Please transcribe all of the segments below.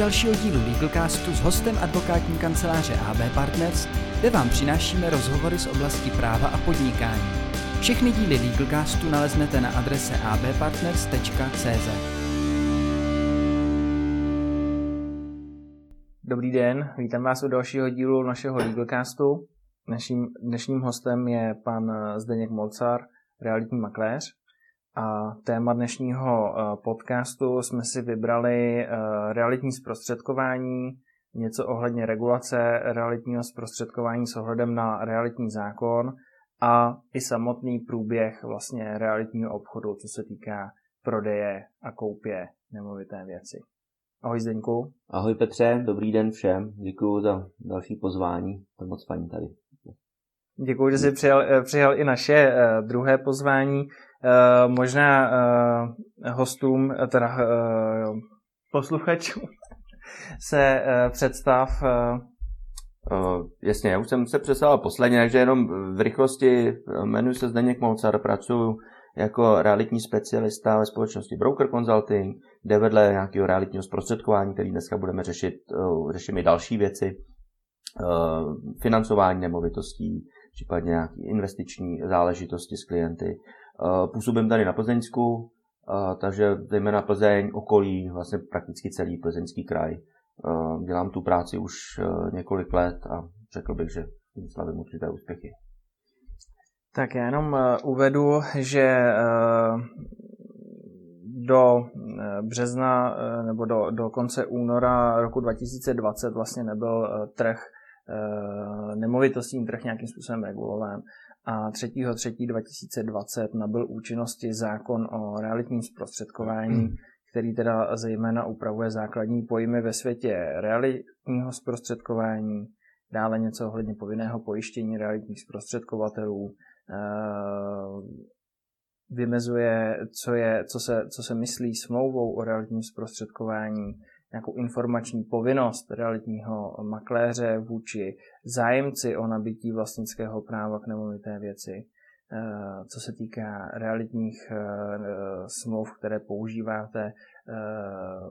dalšího dílu Legalcastu s hostem advokátní kanceláře AB Partners, kde vám přinášíme rozhovory z oblasti práva a podnikání. Všechny díly Legalcastu naleznete na adrese abpartners.cz. Dobrý den, vítám vás u dalšího dílu našeho Legalcastu. Dnešním, dnešním hostem je pan Zdeněk Molcar, realitní makléř. A téma dnešního eh, podcastu jsme si vybrali eh, realitní zprostředkování, něco ohledně regulace realitního zprostředkování s ohledem na realitní zákon a i samotný průběh vlastně realitního obchodu, co se týká prodeje a koupě nemovité věci. Ahoj Zdeňku. Ahoj Petře, dobrý den všem. Děkuji za další pozvání. To moc fajn tady. Děkuji, že jsi přijal, eh, přijal i naše druhé pozvání. Eh, možná uh, hostům, eh, teda uh, posluchačům se uh, představ. Uh, Uh, jasně, já už jsem se představil posledně, takže jenom v rychlosti jmenuji se Zdeněk Molcar, pracuji jako realitní specialista ve společnosti Broker Consulting, kde vedle nějakého realitního zprostředkování, který dneska budeme řešit, uh, řešíme i další věci, uh, financování nemovitostí, případně nějaké investiční záležitosti s klienty, působím tady na Plzeňsku, eh, takže zejména Plzeň, okolí, vlastně prakticky celý plzeňský kraj. Eh, dělám tu práci už několik let a řekl bych, že slavím určité úspěchy. Tak já jenom uvedu, že do března nebo do, do konce února roku 2020 vlastně nebyl trh, nemovitostní trh nějakým způsobem regulován 3.3.2020 nabyl účinnosti zákon o realitním zprostředkování, hmm. který teda zejména upravuje základní pojmy ve světě realitního zprostředkování, dále něco ohledně povinného pojištění realitních zprostředkovatelů, eh, vymezuje, co, je, co, se, co se myslí smlouvou o realitním zprostředkování, nějakou informační povinnost realitního makléře vůči zájemci o nabití vlastnického práva k nemovité věci, eh, co se týká realitních eh, smluv, které používáte eh,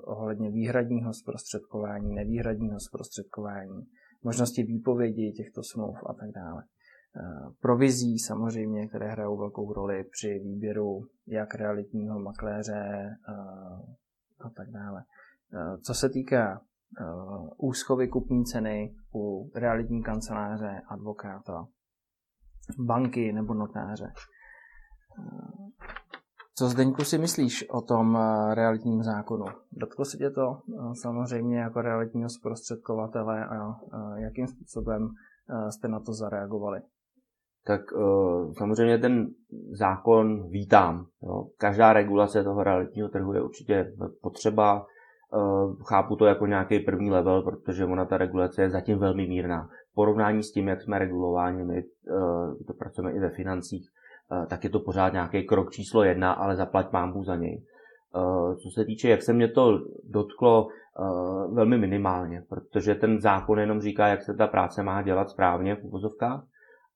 ohledně výhradního zprostředkování, nevýhradního zprostředkování, možnosti výpovědi těchto smluv a tak dále. Provizí samozřejmě, které hrajou velkou roli při výběru jak realitního makléře a tak dále. Eh, co se týká eh, úschovy kupní ceny u realitní kanceláře, advokáta, banky nebo notáře. Eh, co Zdeňku si myslíš o tom realitním zákonu? Dotklo se tě to samozřejmě jako realitního zprostředkovatele a jakým způsobem jste na to zareagovali? Tak samozřejmě ten zákon vítám. Každá regulace toho realitního trhu je určitě potřeba chápu to jako nějaký první level, protože ona ta regulace je zatím velmi mírná. V porovnání s tím, jak jsme regulováni, my eh, to pracujeme i ve financích, eh, tak je to pořád nějaký krok číslo jedna, ale zaplať mámbu za něj. Co se týče, jak se mě to dotklo, velmi minimálně, protože ten zákon jenom říká, jak se ta práce má dělat správně v uvozovkách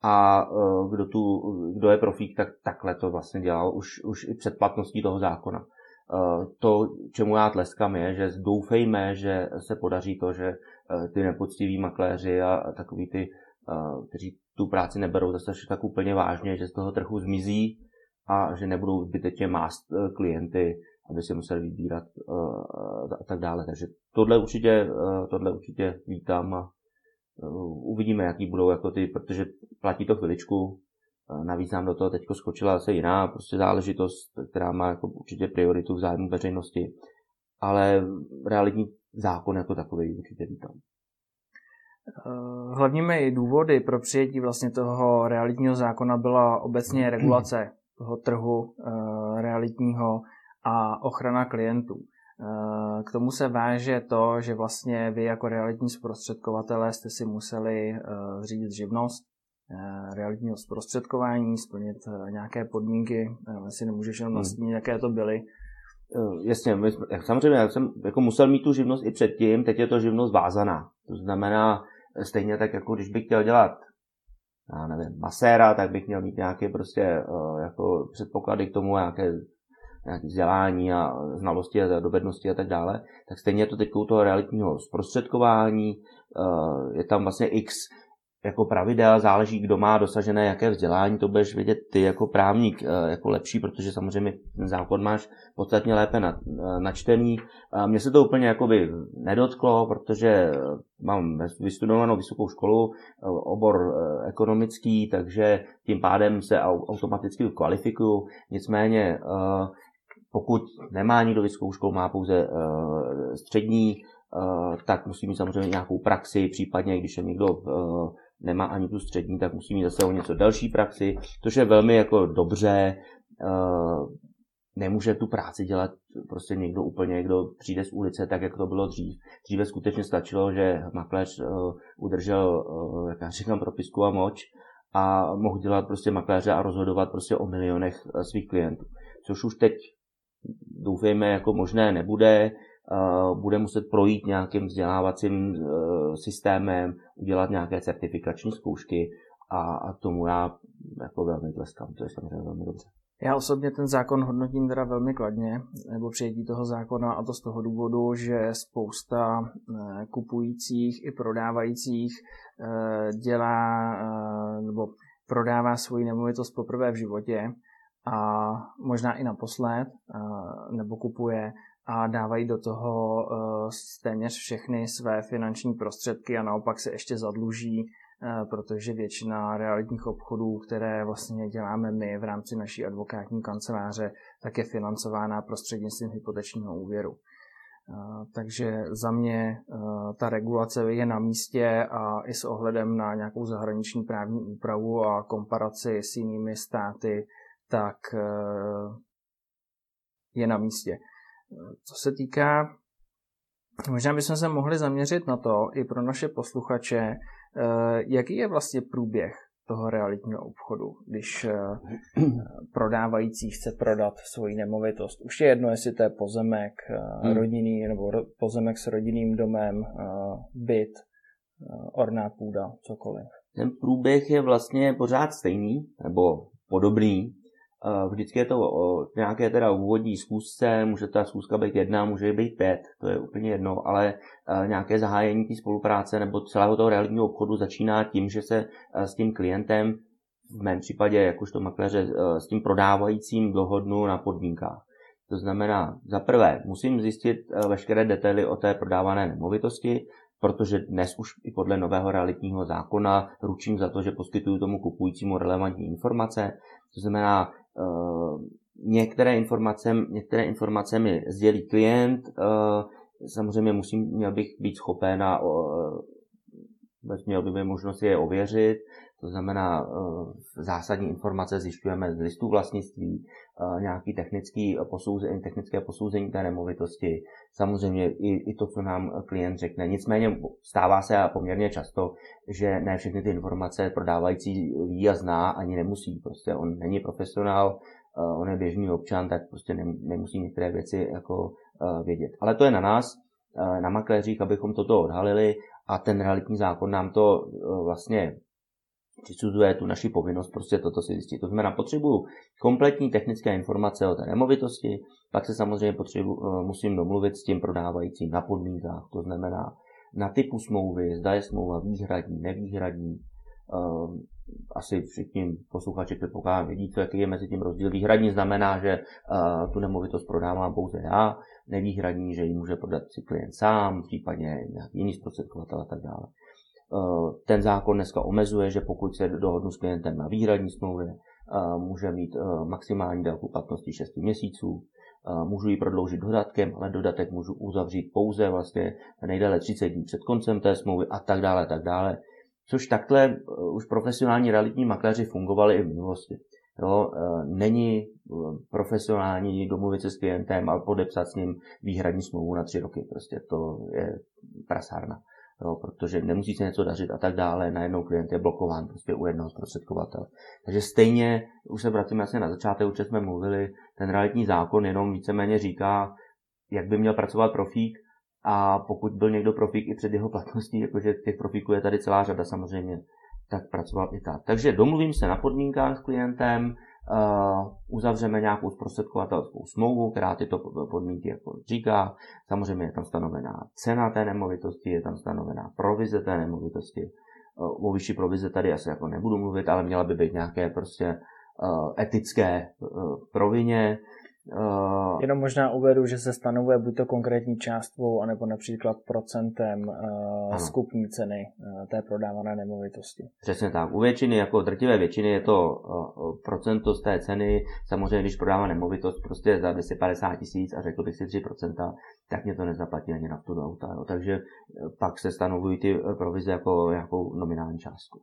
a kdo, tu, kdo je profík, tak takhle to vlastně dělal už, už i před platností toho zákona. Eh, to, čemu já tleskám, je, že doufejme, že se podaří to, že eh, ty nepoctiví makléři a takový ty, eh, kteří tu práci neberou zase tak úplně vážně, že z toho trhu zmizí a že nebudou zbytečně mást klienty, aby si museli vybírat a tak dále. Takže tohle určitě, tohle určitě vítám a uvidíme, jaký budou jako ty, protože platí to chviličku, Navíc nám do toho teď skočila zase jiná prostě záležitost, která má jako určitě prioritu v zájmu veřejnosti, ale realitní zákon jako takový určitě vítám. Eh, hlavními důvody pro přijetí vlastně toho realitního zákona byla obecně regulace toho trhu eh, realitního a ochrana klientů. Eh, k tomu se váže to, že vlastně vy jako realitní zprostředkovatelé jste si museli zřídit živnost, realitního zprostředkování, splnit eh, nějaké podmínky, eh, si nemůžeš jenom nastínit, hmm. jaké to byly. Jasně, my, samozřejmě já jsem jako musel mít tu živnost i předtím, teď je to živnost vázaná. To znamená, stejně tak, jako když bych chtěl dělat já nevím, maséra, tak bych měl mít nějaké prostě jako předpoklady k tomu, nějaké nějaké vzdělání a znalosti a dovednosti a tak dále, tak stejně je to teď u toho realitního zprostředkování, eh, je tam vlastně x jako pravidel, záleží, kdo má dosažené jaké vzdělání, to budeš vědět ty jako právník eh, jako lepší, protože samozřejmě ten zákon máš podstatně lépe eh, načtený. Mně se to úplně jakoby nedotklo, protože mám vystudovanou vysokou školu, eh, obor ekonomický, takže tím pádem se automaticky kvalifikuju. Nicméně pokud nemá nikdo vysokou školu, má pouze střední, tak musí mít samozřejmě nějakou praxi, případně když je někdo nemá ani tu střední, tak musí mít zase o něco další praxi, což je velmi jako dobře, eh, nemůže tu práci dělat prostě někdo úplně, kdo přijde z ulice, tak jak to bylo dřív. Dříve skutečně stačilo, že makléř uh, udržel, uh, jak já říkám, propisku a moč a mohl dělat prostě makléře a rozhodovat prostě o milionech svých klientů. Což už teď doufejme jako možné nebude, bude muset projít nějakým vzdělávacím e, systémem, udělat nějaké certifikační zkoušky a, tomu já jako velmi tleskám, to je samozřejmě velmi dobře. Já osobně ten zákon hodnotím teda velmi kladně, nebo přijetí toho zákona, a to z toho důvodu, že spousta e, kupujících i prodávajících dělá nebo prodává svoji nemovitost poprvé v životě a možná i naposled, nebo kupuje a dávají do toho uh, téměř všechny své finanční prostředky a naopak se ještě zadluží, uh, protože většina realitních obchodů, které vlastně děláme my v rámci naší advokátní kanceláře, tak je financována prostřednictvím hypotečního úvěru. Uh, takže za mě ta regulace je na místě a i s ohledem na nějakou zahraniční právní úpravu a komparaci s jinými státy, tak je na místě. Co se týká, možná bychom se mohli zaměřit na to i pro naše posluchače, eh, jaký je vlastně průběh toho realitního obchodu, když eh, prodávající chce prodat svoji nemovitost. Už je jedno, jestli to je pozemek eh, hmm. rodinný nebo pozemek s rodinným domem, byt, orná půda, cokoliv. Ten průběh je vlastně pořád stejný, nebo podobný, Vždycky je to o nějaké teda úvodní schůzce, může ta schůzka být jedna, může být pět, to je úplně jedno, ale nějaké zahájení té spolupráce nebo celého toho realitního obchodu začíná tím, že se s tím klientem, v mém případě jakožto makléře, s tím prodávajícím dohodnu na podmínkách. To znamená, za prvé, musím zjistit veškeré detaily o té prodávané nemovitosti, protože dnes už i podle nového realitního zákona ručím za to, že poskytuju tomu kupujícímu relevantní informace. To znamená, některé informace, některé informace mi sdělí klient, eh, samozřejmě musím, měl bych být schopen a měl by být možnost je ověřit, to znamená eh, zásadní informace zjišťujeme z listů vlastnictví, nějaký technický posouzení, technické posouzení té nemovitosti, samozřejmě i, i to, co nám klient řekne. Nicméně stává se poměrně často, že ne všechny ty informace prodávající ví a zná, ani nemusí. Prostě on není profesionál, on je běžný občan, tak prostě nemusí některé věci jako vědět. Ale to je na nás, na makléřích, abychom toto odhalili a ten realitní zákon nám to vlastně přisuzuje tu naši povinnost prostě toto si zjistit. To znamená, potřebuju kompletní technické informace o té nemovitosti, pak se samozřejmě potřebu, eh, musím domluvit s tím prodávajícím na podmínkách, to znamená na typu smlouvy, zda je smlouva výhradní, nevýhradní. Eh, asi všichni posluchači předpokládám vědí, co, jaký je mezi tím rozdíl. Výhradní znamená, že eh, tu nemovitost prodávám pouze já, nevýhradní, že ji může prodat si klient sám, případně nějaký jiný zprostředkovatel a tak dále. Eh, ten zákon dneska omezuje, že pokud se dohodnu s klientem na výhradní smlouvě, eh, může mít eh, maximální délku platnosti 6 měsíců, můžu ji prodloužit dodatkem, ale dodatek můžu uzavřít pouze vlastně nejdéle 30 dní před koncem té smlouvy a tak dále, tak dále. Což takhle už profesionální realitní makléři fungovali i v minulosti. Jo, není profesionální domluvit se s klientem a podepsat s ním výhradní smlouvu na tři roky. Prostě to je prasárna jo, protože nemusí se něco dařit a tak dále, najednou klient je blokován prostě u jednoho zprostředkovatele. Takže stejně, už se vracíme asi na začátek, už jsme mluvili, ten realitní zákon jenom víceméně říká, jak by měl pracovat profík a pokud byl někdo profík i před jeho platností, jakože těch profíků je tady celá řada samozřejmě, tak pracoval i tak. Takže domluvím se na podmínkách s klientem, uzavřeme nějakou zprostředkovatelskou smlouvu, která tyto podmínky jako říká. Samozřejmě je tam stanovená cena té nemovitosti, je tam stanovená provize té nemovitosti. O vyšší provize tady asi jako nebudu mluvit, ale měla by být nějaké prostě etické provině, Uh, Jenom možná uvedu, že se stanovuje buď to konkrétní částkou, anebo například procentem uh, skupní ceny uh, té prodávané nemovitosti. Přesně tak. U většiny, jako drtivé většiny, je to uh, procento z té ceny. Samozřejmě, když prodávám nemovitost prostě za 250 tisíc a řekl bych si 3%, tak mě to nezaplatí ani na tu auta. Jo. Takže pak se stanovují ty provize jako nějakou nominální částku.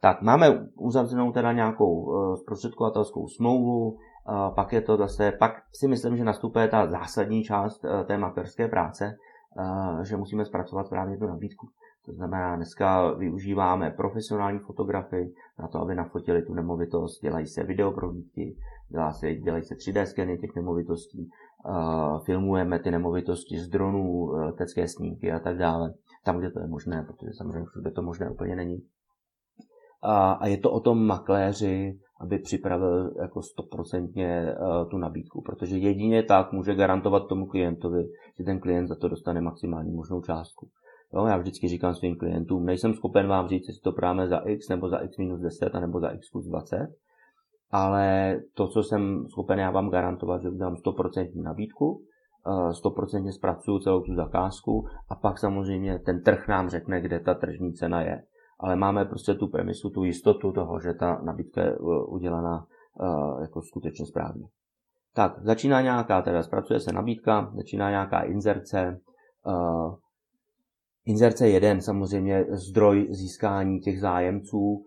Tak máme uzavřenou teda nějakou zprostředkovatelskou smlouvu, pak je to zase, pak si myslím, že nastupuje ta zásadní část eh, té maklerské práce, eh, že musíme zpracovat právě tu nabídku. To znamená, dneska využíváme profesionální fotografy na to, aby nafotili tu nemovitost, dělají se videoprohlídky, dělá se, dělají se 3D skeny těch nemovitostí, uh, filmujeme ty nemovitosti z dronů, letecké snímky a tak dále, tam, kde to je možné, protože samozřejmě všude to možné úplně není. A je to o tom makléři, aby připravil jako stoprocentně uh, tu nabídku, protože jedině tak může garantovat tomu klientovi, že ten klient za to dostane maximální možnou částku. Jo, já vždycky říkám svým klientům, nejsem schopen vám říct, jestli to práme za x nebo za x minus 10 nebo za x plus 20, ale to, co jsem schopen já vám garantovat, že udělám 100% nabídku, 100% zpracuju celou tu zakázku a pak samozřejmě ten trh nám řekne, kde ta tržní cena je ale máme prostě tu premisu, tu jistotu toho, že ta nabídka je uh, udělaná uh, jako skutečně správně. Tak, začíná nějaká, teda zpracuje se nabídka, začíná nějaká inzerce. Uh, inzerce je jeden samozřejmě zdroj získání těch zájemců.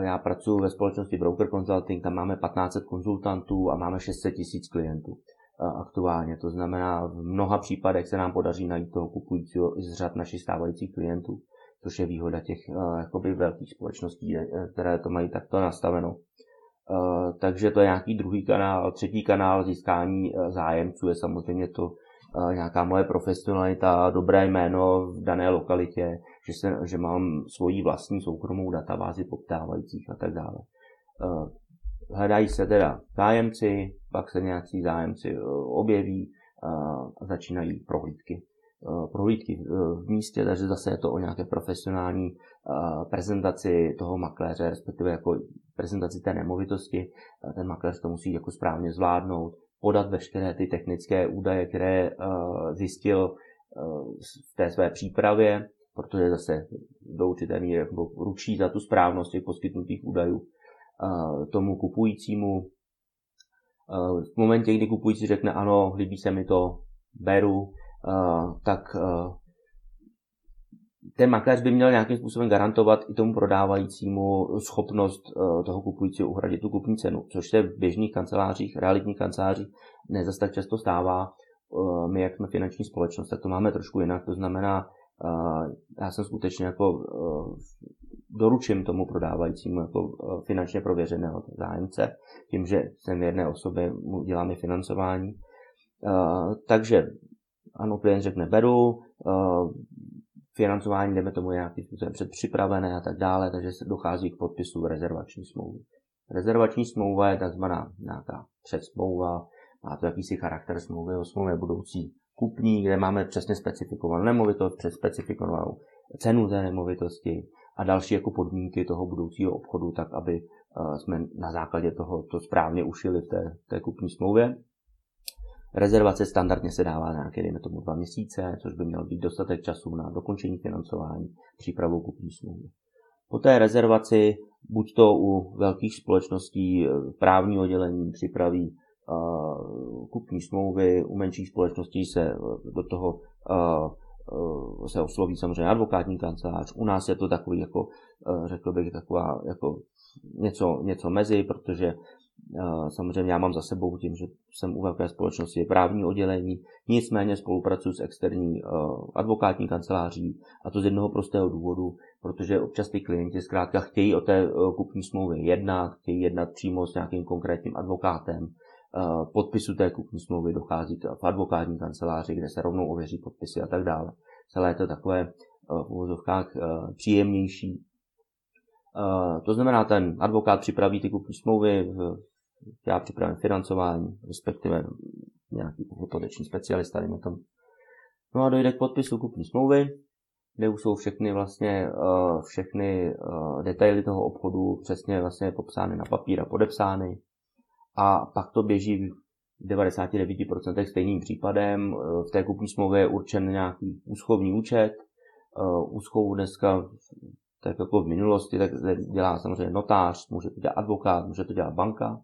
Já pracuji ve společnosti Broker Consulting, tam máme 1500 konzultantů a máme 600 tisíc klientů aktuálně. To znamená, v mnoha případech se nám podaří najít toho kupujícího i z řad našich stávajících klientů což je výhoda těch uh, jakoby velkých společností, eh, které to mají takto nastaveno. Uh, takže to je nějaký druhý kanál. Třetí kanál získání zájemců je samozřejmě to nějaká moje profesionalita, dobré jméno v dané lokalitě, že, se, že mám svoji vlastní soukromou databázi poptávajících a tak dále. Hledají se teda zájemci, pak se nějaký zájemci objeví a začínají prohlídky. Eh, prohlídky v místě, takže zase je to o nějaké profesionální eh, prezentaci toho makléře, respektive jako prezentaci té nemovitosti. Eh, ten makléř to musí jako správně zvládnout, podat veškeré ty technické údaje, které zjistil v té své přípravě, protože zase do určité míry jako ručí za tu správnost těch poskytnutých údajů tomu kupujícímu. V momentě, kdy kupující řekne ano, líbí se mi to, beru, tak ten makléř by měl nějakým způsobem garantovat i tomu prodávajícímu schopnost toho kupujícího uhradit tu kupní cenu, což se v běžných kancelářích, realitních kancelářích nezas tak často stává. My, jak jsme finanční společnost, tak to máme trošku jinak. To znamená, já jsem skutečně jako doručím tomu prodávajícímu jako finančně prověřeného zájemce, tím, že jsem v jedné osobě mu děláme financování. Takže ano, klient řekne beru, uh, financování, jdeme tomu nějakým způsobem předpřipravené a tak dále, takže se dochází k podpisu rezervační smlouvy. Rezervační smlouva je takzvaná nějaká předsmlouva, má to jakýsi charakter smlouvy o smlouvě budoucí kupní, kde máme přesně specifikovanou nemovitost, přes specifikovanou cenu té nemovitosti a další jako podmínky toho budoucího obchodu, tak aby uh, jsme na základě toho to správně ušili v té, té kupní smlouvě. Rezervace standardně se dává na nějaké, dejme tomu, dva měsíce, což by měl být dostatek času na dokončení financování, přípravu kupní smlouvy. Po té rezervaci, buď to u velkých společností právní oddělení připraví uh, kupní smlouvy, u menších společností se do toho se osloví samozřejmě advokátní kancelář. U nás je to takový, jako, řekl bych, taková jako něco, něco mezi, protože Samozřejmě já mám za sebou tím, že jsem u velké společnosti právní oddělení, nicméně spolupracuji s externí advokátní kanceláří a to z jednoho prostého důvodu, protože občas ty klienti zkrátka chtějí o té kupní smlouvě jednat, chtějí jednat přímo s nějakým konkrétním advokátem. Podpisu té kupní smlouvy dochází v advokátní kanceláři, kde se rovnou ověří podpisy a tak dále. Celé je to takové v úvozovkách příjemnější, to znamená, ten advokát připraví ty kupní smlouvy v já připravím financování, respektive nějaký hypoteční specialista, dejme tomu. No a dojde k podpisu kupní smlouvy, kde už jsou všechny vlastně všechny detaily toho obchodu přesně vlastně popsány na papír a podepsány. A pak to běží 99% stejným případem. Eh, v té kupní smlouvě je určen nějaký úschovní účet. Eh, úschovu dneska, tak jako v minulosti, tak dělá samozřejmě notář, může to dělat advokát, může to dělat banka.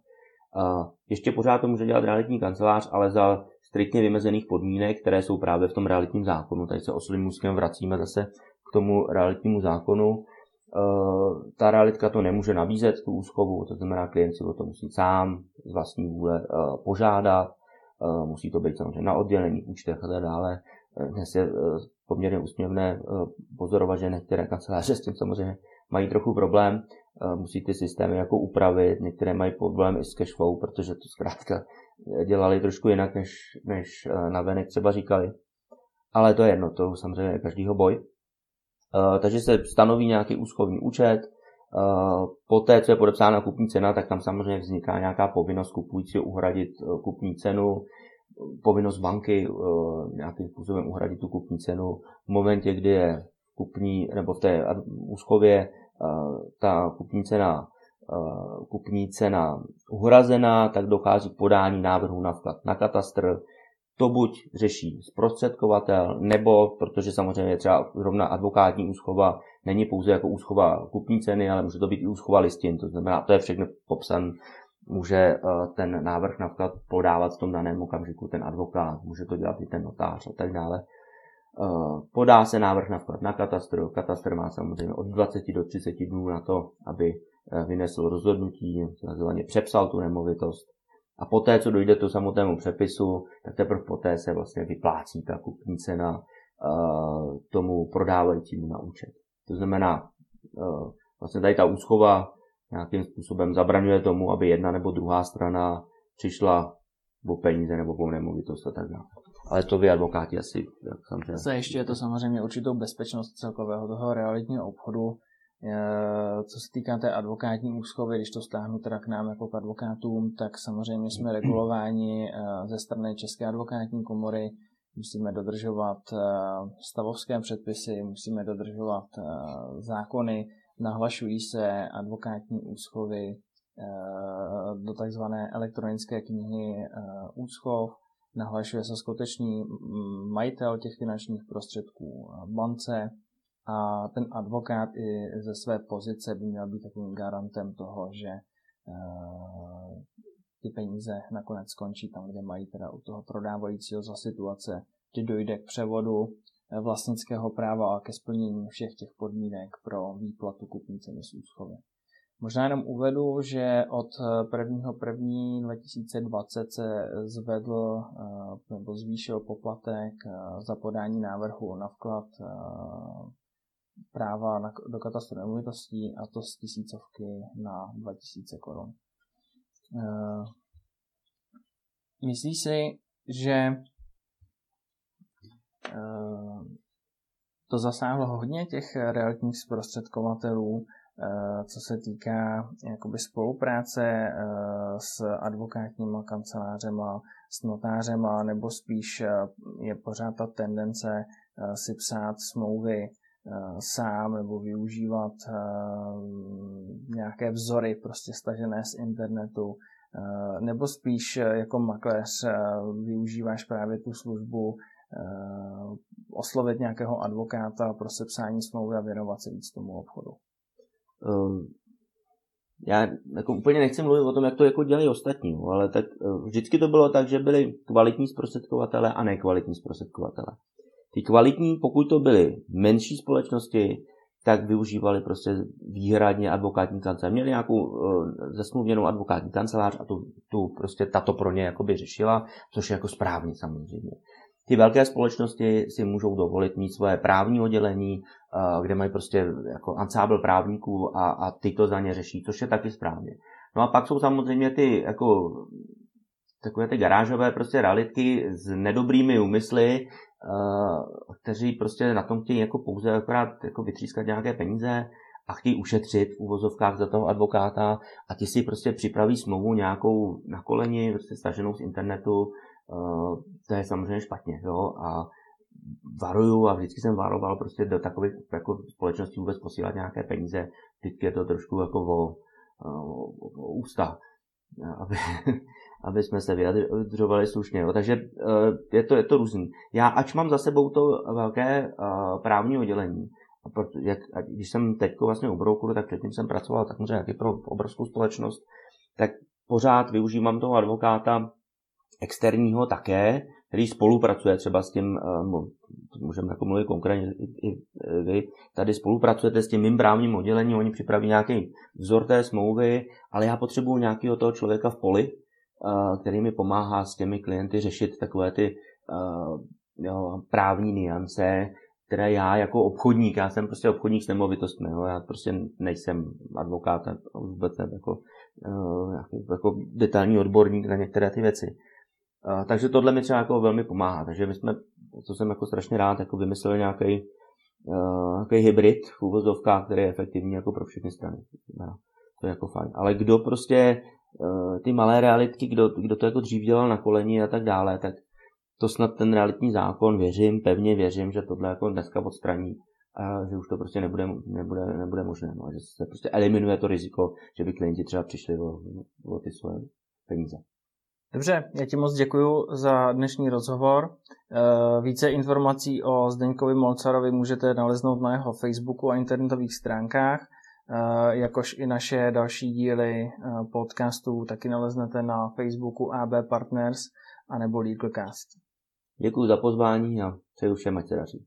Ještě pořád to může dělat realitní kancelář, ale za striktně vymezených podmínek, které jsou právě v tom realitním zákonu. Tady se oslým úzkem vracíme zase k tomu realitnímu zákonu. Eh, ta realitka to nemůže nabízet, tu úschovu, to znamená, klient si o to musí sám z vlastní vůle eh, požádat, eh, musí to být samozřejmě na oddělení, účtech a tak dále. Dnes je poměrně úsměvné pozorovat, že některé kanceláře s tím samozřejmě mají trochu problém, musí ty systémy jako upravit, některé mají problém i s cashflow, protože to zkrátka dělali trošku jinak, než, než na venek třeba říkali. Ale to je jedno, to samozřejmě je každýho boj. Eh, takže se stanoví nějaký úschovní účet, eh, Poté, co je podepsána kupní cena, tak tam samozřejmě vzniká nějaká povinnost kupujícího uhradit eh, kupní cenu, povinnost banky nějakým způsobem uhradit tu kupní cenu. V momentě, kdy je kupní, nebo v té úschově ta kupní cena, kupní cena uhrazená, tak dochází k podání návrhu na vklad na katastr, to buď řeší zprostředkovatel, nebo, protože samozřejmě třeba zrovna advokátní úschova není pouze jako úschova kupní ceny, ale může to být i úschova listin, to znamená, to je všechno popsan, může eh, ten návrh na vklad podávat v tom daném okamžiku ten advokát, může to dělat i ten notář a tak dále. Eh, podá se návrh na vklad na katastr, katastr má samozřejmě od 20 do 30 dnů na to, aby eh, vynesl rozhodnutí, takzvaně přepsal tu nemovitost, a poté, co dojde k samotnému přepisu, tak teprve poté se vlastně vyplácí ta kupní cena tomu prodávajícímu na účet. To znamená, vlastně tady ta úschova nějakým způsobem zabraňuje tomu, aby jedna nebo druhá strana přišla o peníze nebo po nemovitost a tak dále. Ale to vy advokáti asi, jak samozřejmě. Zajišťuje to samozřejmě určitou bezpečnost celkového toho realitního obchodu, Eh, co se týká té advokátní úschovy, když to stáhnu teda k nám jako k advokátům, tak samozřejmě jsme regulováni eh, ze strany České advokátní komory, musíme dodržovat eh, stavovské předpisy, musíme dodržovat zákony, nahlašují se advokátní úschovy do takzvané elektronické knihy úschov, nahlašuje se skutečný majitel těch finančních prostředků bance, a ten advokát i ze své pozice by měl být takovým garantem toho, že ty peníze nakonec skončí tam, kde mají teda u toho prodávajícího za situace, kdy dojde k převodu eh, vlastnického práva a ke splnění všech těch podmínek pro výplatu kupní ceny z úschovy. Možná jenom uvedu, že od 1.1.2020 se zvedl eh, nebo zvýšil poplatek za podání návrhu na vklad práva na, do katastru nemovitostí a to z tisícovky na 2000 korun. Myslí si, že to zasáhlo hodně těch realitních zprostředkovatelů, eh, co se týká jakoby spolupráce s advokátníma kancelářema, s notářema, nebo spíš je pořád ta tendence si psát smlouvy Eh, sám nebo využívat eh, nějaké vzory prostě stažené z internetu, eh, nebo spíš jako makléř využíváš právě tu službu oslovit nějakého advokáta pro sepsání smlouvy a věnovat se víc tomu obchodu. Um, já jako úplně nechci mluvit o tom, jak to jako dělají ostatní, ale tak vždycky to bylo tak, že byli kvalitní zprostředkovatele a nekvalitní zprostředkovatele. Ty kvalitní, pokud to byly menší společnosti, tak využívali prostě výhradně advokátní kancelář. Měli nějakou uh, zesmluvněnou advokátní kancelář a tu, tu prostě tato pro ně jakoby řešila, což je jako správně samozřejmě. Ty velké společnosti si můžou dovolit mít svoje právní oddělení, uh, kde mají prostě jako ansábl právníků a, a ty to za ně řeší, což je taky správně. No a pak jsou samozřejmě ty jako takové ty garážové prostě realitky s nedobrými úmysly, kteří prostě na tom chtějí jako pouze akorát jako vytřískat nějaké peníze a chtějí ušetřit v úvozovkách za toho advokáta a ti si prostě připraví smlouvu nějakou na koleni, prostě staženou z internetu, to je samozřejmě špatně, jo, a varuju a vždycky jsem varoval prostě do takových jako společností vůbec posílat nějaké peníze, vždycky je to trošku jako o, o, o ústa, aby, aby jsme se vyjadřovali slušně. Jo. Takže je to, je to různý. Já, ač mám za sebou to velké právní oddělení, jak, když jsem teď vlastně u Brokuru, tak předtím jsem pracoval tak taky pro obrovskou společnost, tak pořád využívám toho advokáta externího také, který spolupracuje třeba s tím, eh, můžeme jako mluvit konkrétně i, i vy, tady spolupracujete s tím mým právním oddělením, oni připraví nějaký vzor té smlouvy, ale já potřebuju nějakého toho člověka v poli, eh, který mi pomáhá s těmi klienty řešit takové ty eh, jo, právní niance, které já jako obchodník, já jsem prostě obchodník s nemovitostmi, jo, já prostě nejsem advokát, vůbec jako, jako detailní odborník na některé ty věci. Uh, takže tohle mi třeba jako velmi pomáhá. Takže my jsme, to jsem jako strašně rád, jako vymysleli nějaký, uh, nějaký hybrid v úvozovkách, který je efektivní jako pro všechny strany. To je jako fajn. Ale kdo prostě uh, ty malé realitky, kdo, kdo to jako dřív dělal na koleni a tak dále, tak to snad ten realitní zákon, věřím, pevně věřím, že tohle jako dneska odstraní a že už to prostě nebude, nebude, nebude možné. No, že se prostě eliminuje to riziko, že by klienti třeba přišli o, o ty svoje peníze. Dobře, já ti moc děkuji za dnešní rozhovor. Eh, více informací o Zdeňkovi Molcarovi můžete naleznout na jeho Facebooku a internetových stránkách, eh, jakož i naše další díly eh, podcastů taky naleznete na Facebooku AB Partners a nebo Legalcast. Děkuji za pozvání a přeju všem, ať se daří.